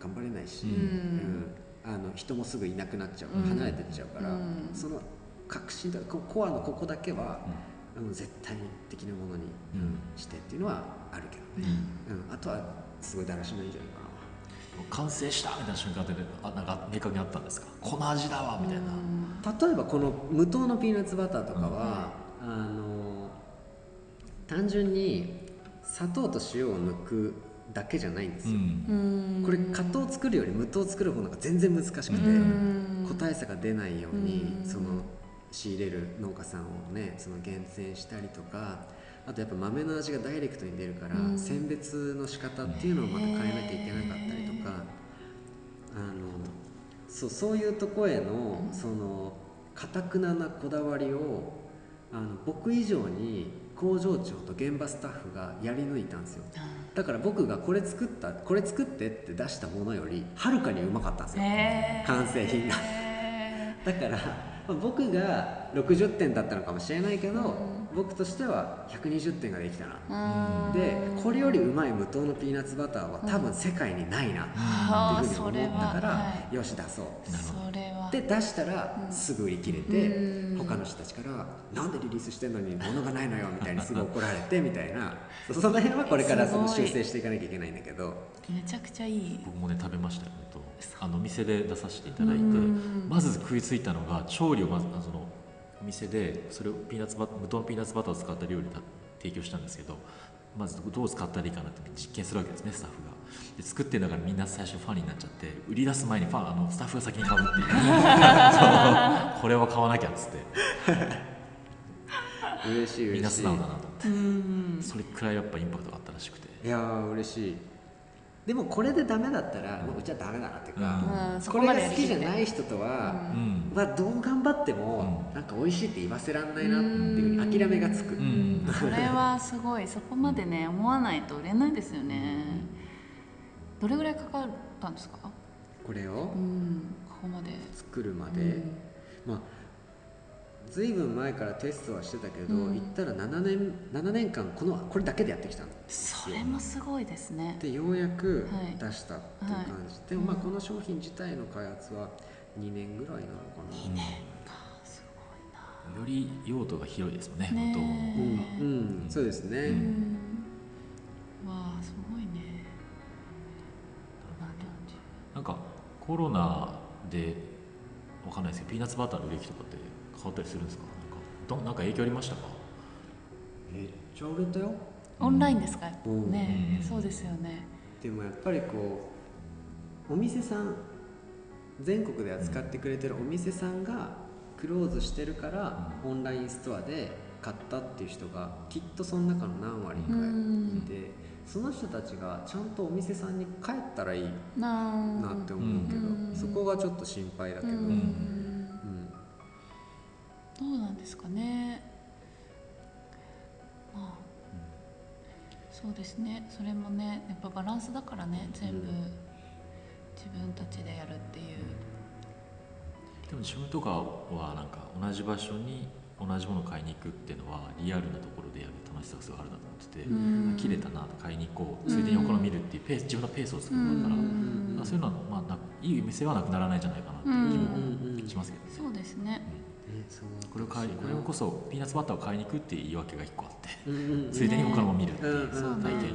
頑張れないし、うん。うん。あの人もすぐいなくなっちゃう。離れてっちゃうから、うん。その革新とこコアのここだけは、あの絶対的なものに、うんうん。してっていうのはあるけどね、うん。あとはすごいだらしないんじゃないかな。完成したみたいな瞬間ってあなんか明確にあったんですか？この味だわみたいな、例えばこの無糖のピーナッツバターとかは、あの単純に砂糖と塩を抜くだけじゃないんですよ、うん。これ加糖作るより無糖作る方が全然難しくて、うん。個体差が出ないように、うん。その仕入れる農家さんをねその厳選したりとかあとやっぱ豆の味がダイレクトに出るから、うん。選別の仕方っていうのをまた変えなきゃいけなかったりとか、あのそうそういうとこへのそのかたくななこだわりをあの僕以上に工場長と現場スタッフがやり抜いたんですよ。だから僕がこれ作ったこれ作ってって出したものよりはるかにうまかったんですよ。完成品が。へだからまあ僕が60点だったのかもしれないけど、僕としては120点ができたな、ーうん。でこれよりうまい無糖のピーナッツバターは多分世界にないなっていうふうに思ったから、よし出そうで出したらすぐ売り切れて、うん。他の人たちから「なんでリリースしてんのに物がないのよ」みたいにすぐ怒られてみたいな。そその辺はこれからその修正していかなきゃいけないんだけど。めちゃくちゃいい。僕もね食べましたよ本当。あのお店で出させていただいてうん。まず食いついたのが調理をまずあそのお店でそれをピーナッツバ無糖のピーナッツバターを使った料理だ提供したんですけどまずどう使ったらいいかなって実験するわけですねスタッフが。で作ってる中みんな最初ファンになっちゃって売り出す前にファンあのスタッフが先に買うって これは買わなきゃっつって。嬉しいみんな嬉しい素直だなと思って。うん。それくらいやっぱインパクトがあったらしくて。いやー嬉しいでもこれでダメだったらもううちはダメだなっていうか、うん。そこれが好きじゃない人とは、うん。はどう頑張っても、うん。なんか美味しいって言わせらんないなっていうふうに諦めがつく、うん。それはすごい。そこまでね思わないと売れないですよね。どれぐらいかかったんですか？これをうん。ここまで。作るまで、うん。まあずいぶん前からテストはしてたけど、うん。言ったら7年7年間このこれだけでやってきたんそれもすごいですね。でようやくはい。出したっていう感じ、はい。でもまあこの商品自体の開発は2年ぐらいなのかな。2年か。すごいな。より用途が広いですもんねね無糖えうん、うん、そうですね、うん。うん。わあすごいね。なんかコロナでわかんないですけどピーナッツバターの売れ行きとかって変わったりするんですか？なんかどなんか影響ありましたか？めっちゃ売れたよ。オンラインですか？うん。ねうんそうですよね。でもやっぱりこうお店さん全国で扱ってくれてるお店さんがクローズしてるから、オンラインストアで買ったっていう人がきっとその中の何割かいて、その人たちがちゃんとお店さんに帰ったらいいななって思うけど、うん。そこがちょっと心配だけど、ううんんどうなんですかね。まあそうですね。それもねやっぱバランスだからね。全部うん。自分たちでやるっていう。でも自分とかはなんか同じ場所に同じものを買いに行くっていうのはリアルなところでやる楽しさがすごいあるなと思ってて、うん。切れたな買いに行こうついでに他の見るっていうペース自分のペースを作るんだから、うそういうのは、まあ、ないい店はなくならないんじゃないかなっていう気もしますけどね、そうですねこれを買いこれこそピーナッツバターを買いに行くっていう言い訳が一個あって、ついでに他のも見るっていう体験、確か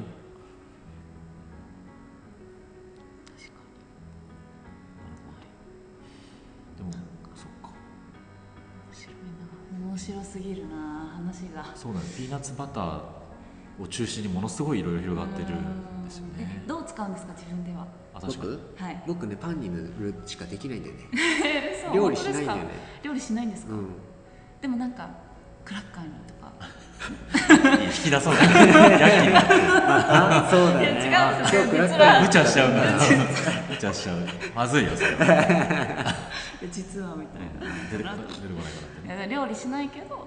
でもそっか。に面白いな。面白すぎるな話が。そうなんですピーナッツバターを中心にものすごいいろいろ広がってるんですよえね。どう使うんですか自分では？僕？はい。僕ねパンに塗るしかできないんだよね。料理しないんだよね。本当ですか？料理しないんですか、うん。でもなんかクラッカーにとか。引き出そうかなやけになってあそうだよね違うんですよ。今日クラッカー実は。無茶しちゃうんだよ無茶しちゃう。まずいよそれ。実はみたいな、出てこないから料理しないけど。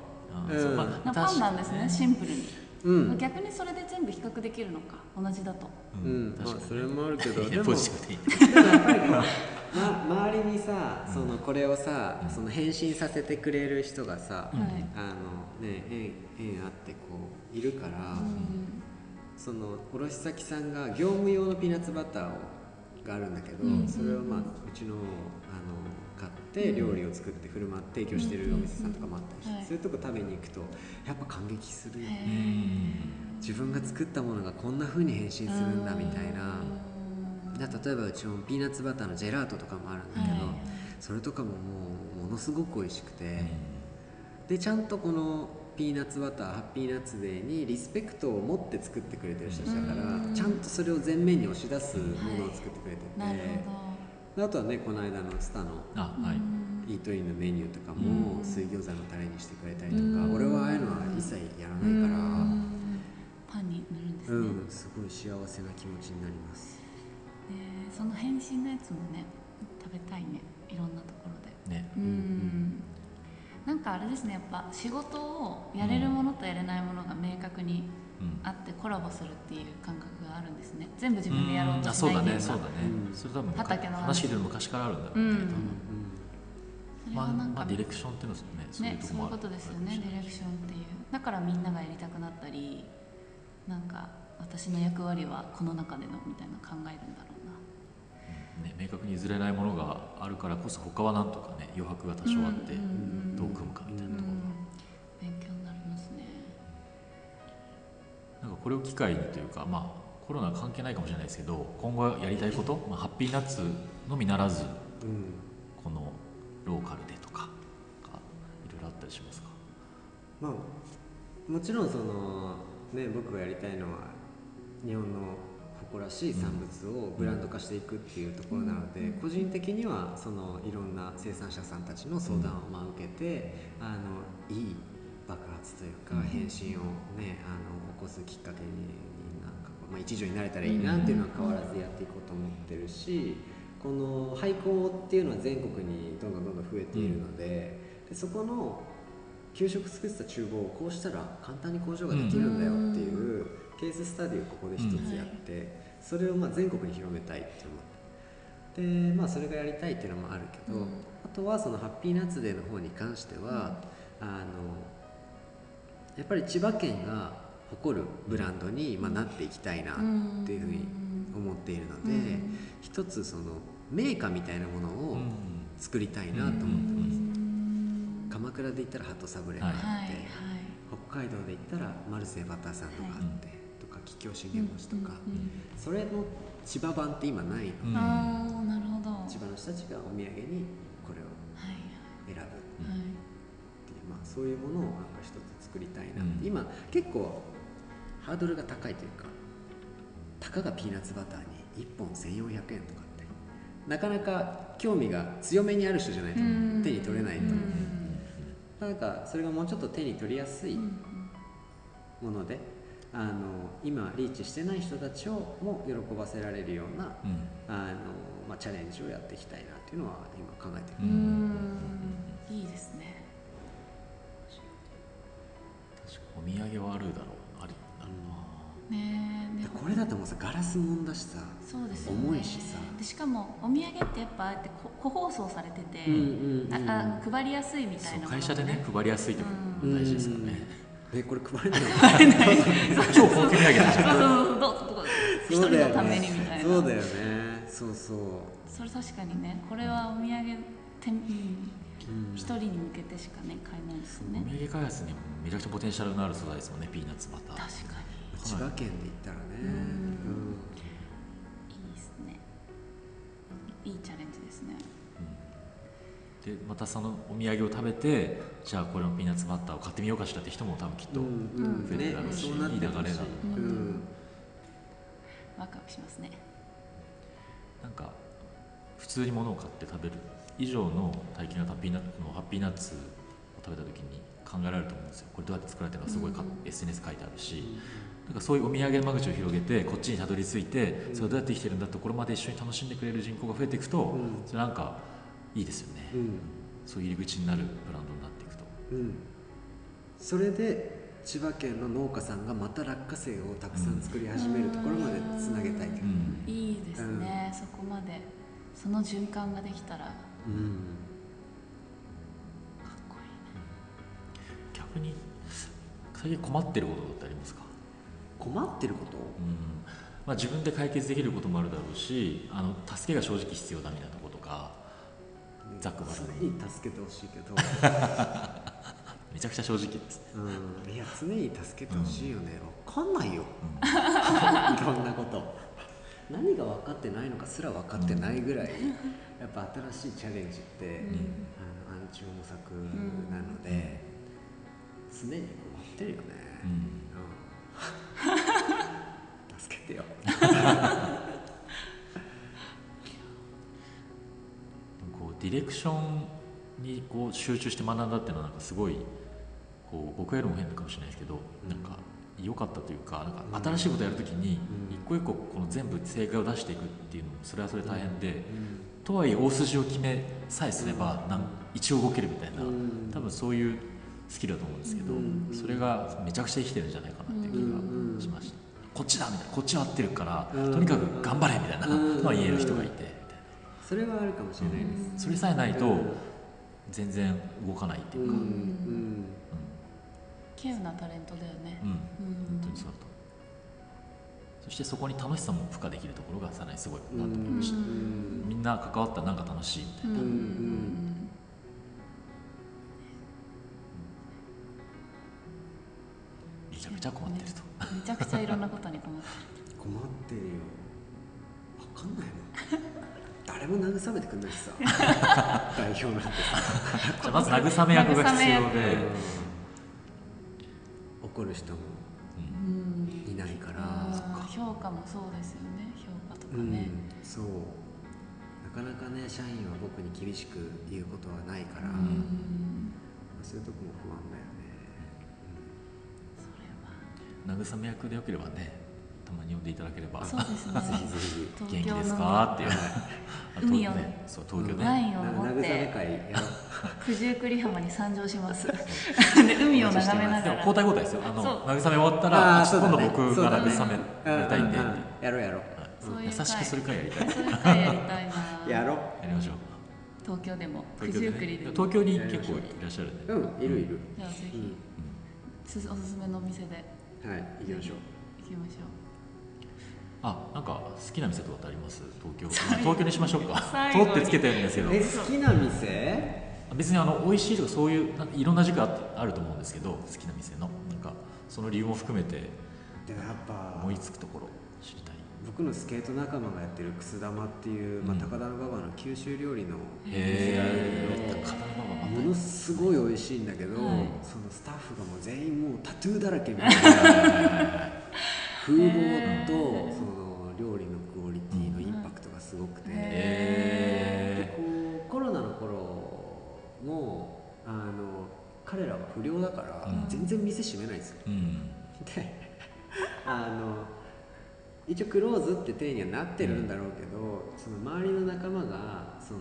パンなんですね。シンプルに、うん。逆にそれで全部比較できるのか？同じだと。ううん。ん、まあ確かそれもあるけどでもやポジティブでいいでもやっぱりこう、ま、周りにさそのこれをさその返信させてくれる人がさ、はい。あのね縁縁あってこういるから、うん。その卸先さんが業務用のピーナッツバターをがあるんだけど、うん。それをまあうちのって料理を作って振る舞って提供してるお店さんとかもあったりして、はい。そういうとこ食べに行くとやっぱ感激するよね、うん。自分が作ったものがこんな風に変身するんだみたいな。だ例えばうちもピーナッツバターのジェラートとかもあるんだけど、はい。それとかももうものすごく美味しくて、でちゃんとこのピーナッツバターハッピーナッツデーにリスペクトを持って作ってくれてる人たちだから、うん。ちゃんとそれを前面に押し出すものを作ってくれてて、なるであとはねこの間のスタのあはい。イートインのメニューとかうもん。水餃子のタレにしてくれたりとか、うん。俺はああいうのは一切やらないから、うん。パンに塗るんですね、うんすごい幸せな気持ちになります。えーその変身のやつもね食べたいね。いろんなところで。ね。うん。なんかあれですねやっぱ仕事をやれるものとやれないものが明確にうんあってコラボするっていう感覚があるんですね。全部自分でやろうとあそうしないっていうかだね。そうだね、うん。それ多分畑の話。話聞いてる昔からあるんだろうね、うん。まあはなんかまあディレクションっていうのはねそういうねそういうことこもあるとですよねディレクションっていう。だからみんながやりたくなったりなんか私の役割はこの中でのみたいな考えるんだろうな。ね、明確に譲れないものがあるからこそ他はなんとかね余白が多少あってどう組むかみたいななんかこれを機会にというかまあコロナ関係ないかもしれないですけど今後やりたいこと、まあ、ハッピーナッツのみならずうんこのローカルでとかがいろいろあったりしますか？まあもちろんそのね僕がやりたいのは日本の誇らしい産物をブランド化していくっていうところなので、個人的にはそのいろんな生産者さんたちの相談をまあ受けて、あのいい爆発というか、うん。変身をねあの起こすきっかけになんか、まあ、一助になれたらいいなっていうのは変わらずやっていこうと思ってるしこの廃校っていうのは全国にどんどんどんどん増えているので,、でそこの給食作ってた厨房をこうしたら簡単に工場ができるんだよっていうケーススタディをここで一つやって、それをまあ全国に広めたいって思って。でまあそれがやりたいっていうのもあるけど、あとはそのハッピーナッツデーの方に関しては、あのやっぱり千葉県が誇るブランドに、まあ、なっていきたいなっていうふうに思っているので、うん。一つそのメーカーみたいなものをうん作りたいなと思ってます、鎌倉で言ったら鳩サブレがあって、はい。はい北海道で言ったらマルセイバターさんとかあって、とか桔梗信玄餅とか、うんうんそれの千葉版って今ないの、うんああなるほど。は千葉の人たちがお土産にこれをい。選ぶってはい。い。う、まあ、そういうものをなんか一つ作りたいなって、うん。今結構ハードルが高いというかたかがピーナッツバターに1本1400円とかってなかなか興味が強めにある人じゃないとうん。手に取れないと。うん。なんかそれがもうちょっと手に取りやすいうん。ものであの今リーチしてない人たちをも喜ばせられるようなうん。あの、まあ、チャレンジをやっていきたいなっていうのは今考えてうる、ん。いいですね。確かお土産はあるだろうねこれだともうさガラスもんだしさそうですよね。重いしさ。でしかもお土産ってやっぱああやってこ個包装されてて、うんうんうんああ配りやすいみたいなものそう会社でね配りやすいところ大事ですからね。えこれ配れないの？超高級土産じゃんそうそうそう。どうぞ一人のためにみたいな。そうだよね。そうそうそれ確かにねこれはお土産て、うん、うん。一人に向けてしかね買えないですよおね土産開発にもめちゃくちゃポテンシャルのある素材ですもんねピーナッツバター。確か千葉県で言ったらね。うん。うんにいいですね。いいチャレンジですね。でまたそのお土産を食べてじゃあこれのピーナッツバターを買ってみようかしらって人も多分きっと、うん。うん。増えてるだろうしうなってほし。いい流れだうん。うんワクワクしますね。なんか普通に物を買って食べる以上の体験がハッピーナッツのハッピーナッツを食べた時に考えられると思うんですよ。これどうやって作られてるのかすごいか、うん。SNS 書いてあるしなんかそういうお土産の間口を広げてこっちにたどり着いてそれをどうやって生きてるんだとこれまで一緒に楽しんでくれる人口が増えていくと、うん。それなんかいいですよね、うん。そういう入り口になるブランドになっていくと。うん。それで千葉県の農家さんがまた落花生をたくさん作り始めるところまでつなげたいけどうん。いいですね、そこまでその循環ができたら。かっうんこいいね。逆に最近困ってることってありますか？困ってること？うん。まあ、自分で解決できることもあるだろうしあの助けが正直必要だみたいなとことかざっくばらんに。常に助けてほしいけど。めちゃくちゃ正直です。ね、うん。いや常に助けてほしいよね、わかんないよ。うん。いろんなこと。何が分かってないのかすら分かってないぐらい、やっぱ新しいチャレンジって、あの暗中模索なので、常に困ってるよね、こうディレクションにこう集中して学んだっていうのはなんかすごいこう僕よりも変かもしれないですけど、うん。なんか良かったというかなんか新しいことやるときにうん。一個一個この全部正解を出していくっていうのもそれはそれで大変で、うん。とはいえ大筋を決めさえすればなん一応動けるみたいな、うん。多分そういうスキルだと思うんですけど、うん。それがめちゃくちゃ生きてるんじゃないかなっていう気がしました、こっちだみたいなこっちは合ってるから、うん。とにかく頑張れみたいなうん。のは言える人がいて。それはあるかもしれないです、なそれさえないとうん全然動かないっていうか、うん。うん。稀有なタレントだよね。うん。うん本当にそうだとそしてそこに楽しさも付加できるところがさらにすごいうんなと思いました、うん。みんな関わったらなんか楽しいみたいな、うん。うん。うん。めちゃくちゃ困ってると、めちゃくちゃいろんなことに困って困ってるよ。分かんないもん。誰も慰めてくんないしさ。代表なんてさ。じゃあまず慰め役が必要で、怒る人もうん。うんいないから。あー評価もそうですよね。評価とかうんね、そう。なかなかね社員は僕に厳しく言うことはないから、うん。そういうとこも不安だ慰め役でよければねたまに呼んでいただければそうですね。ぜひぜひ元気ですの。かっていう海をねそう東京ね。ワインを持っな慰めて九十九里浜に参上します。で海を眺めながら。交代交代ですよ。あの慰め終わったらあそうだね今度僕が慰めやりたいんで、うううんやろうやろう。はいそういう会。優しくする会やりたい。そういう会やりたいな。やろう。やりましょう。東京でも九東京でね十九里で。も東京に結構いらっしゃるんで、うんいるいる、じゃあぜひ、うん。すおすすめのお店ではい行きましょう。行きましょあなんか好きな店とかってあります？東京。まあ東京にしましょうか。取ってつけてるんですけど。え好きな店？別にあの美味しいとかそういうなんかいろんな軸ああると思うんですけど好きな店の。なんかその理由も含めてでもやっぱ思いつくところ僕のスケート仲間がやってるくす玉っていう、まあ、うん高田馬場の九州料理の店があるけど高田馬場ものすごい美味しいんだけど、はい。そのスタッフがもう全員もうタトゥーだらけみたいな。風貌とその料理のクオリティのインパクトがすごくて。へでこうコロナの頃もあの彼らは不良だからうん。全然店閉めないんですよ、うん。であの一応クローズって体にはなってるんだろうけど、その周りの仲間がその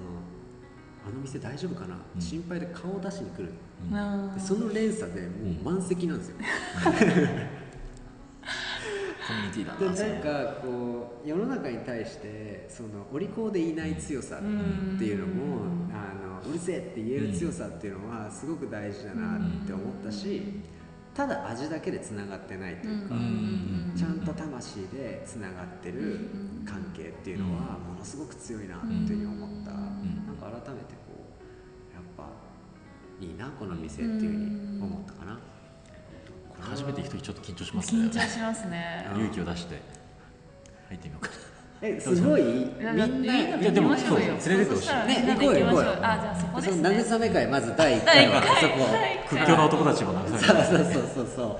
あの店大丈夫かな、うん。心配で顔を出しに来る。うん。その連鎖でもう満席なんですよ、コミュニティだでなそれ。なんかこう世の中に対してそのお利口でいない強さっていうのも、うん。あのうるせえって言える強さっていうのはすごく大事だなって思ったし、ただ味だけでつながってないというか、んちゃんと魂でつながってる関係っていうのはものすごく強いなっていうふうに思った、うんなんか改めてこうやっぱいいなこの店っていうふうに思ったかな、これ初めて行く時ちょっと緊張しますね。緊張しますね。うん勇気を出して入ってみようかえすごい？みんないやいやでもそう連れてってほしい。ね行こうよ行こうよ。あじゃあそこですそのね慰め会まず第1回はそこ。屈強な男たちも慰めてそうそうそうそうそう。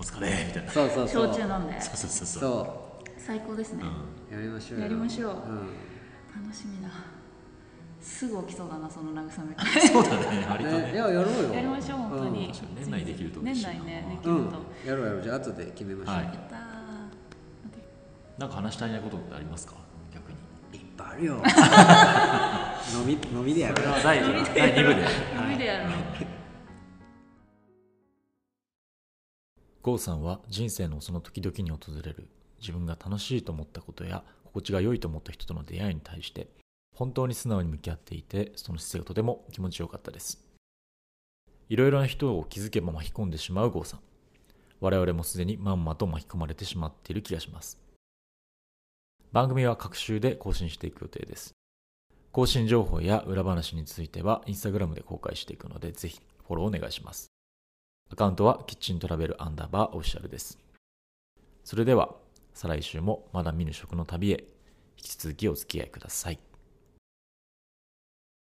お疲れみたいな。そうそうそう。焼酎飲んで。そうそうそうそう。そ最高ですね。うやりましょうよ。やりましょう。うん。楽しみだ。すぐ起きそうだなその慰め会。そうだね割とね、いねややろうよ。やりましょう本当に。年内できると年内ねできうん、るとやろうやろう。じゃあ後で決めましょう、はい。やったーなんか話したいないことってありますか？逆に。い、っぱいあるよ。飲み飲みでやる。よ第第2部で。海でやろう郷さんは人生のその時々に訪れる自分が楽しいと思ったことや心地が良いと思った人との出会いに対して本当に素直に向き合っていてその姿勢がとても気持ちよかったです。いろいろな人を気づけば巻き込んでしまう郷さん。我々もすでにまんまと巻き込まれてしまっている気がします番組は各週で更新していく予定です更新情報や裏話についてはインスタグラムで公開していくのでぜひフォローお願いしますアカウントはキッチントラベルアンダーバーオフィシャルです。それでは、再来週もまだ見ぬ食の旅へ引き続きお付き合いください。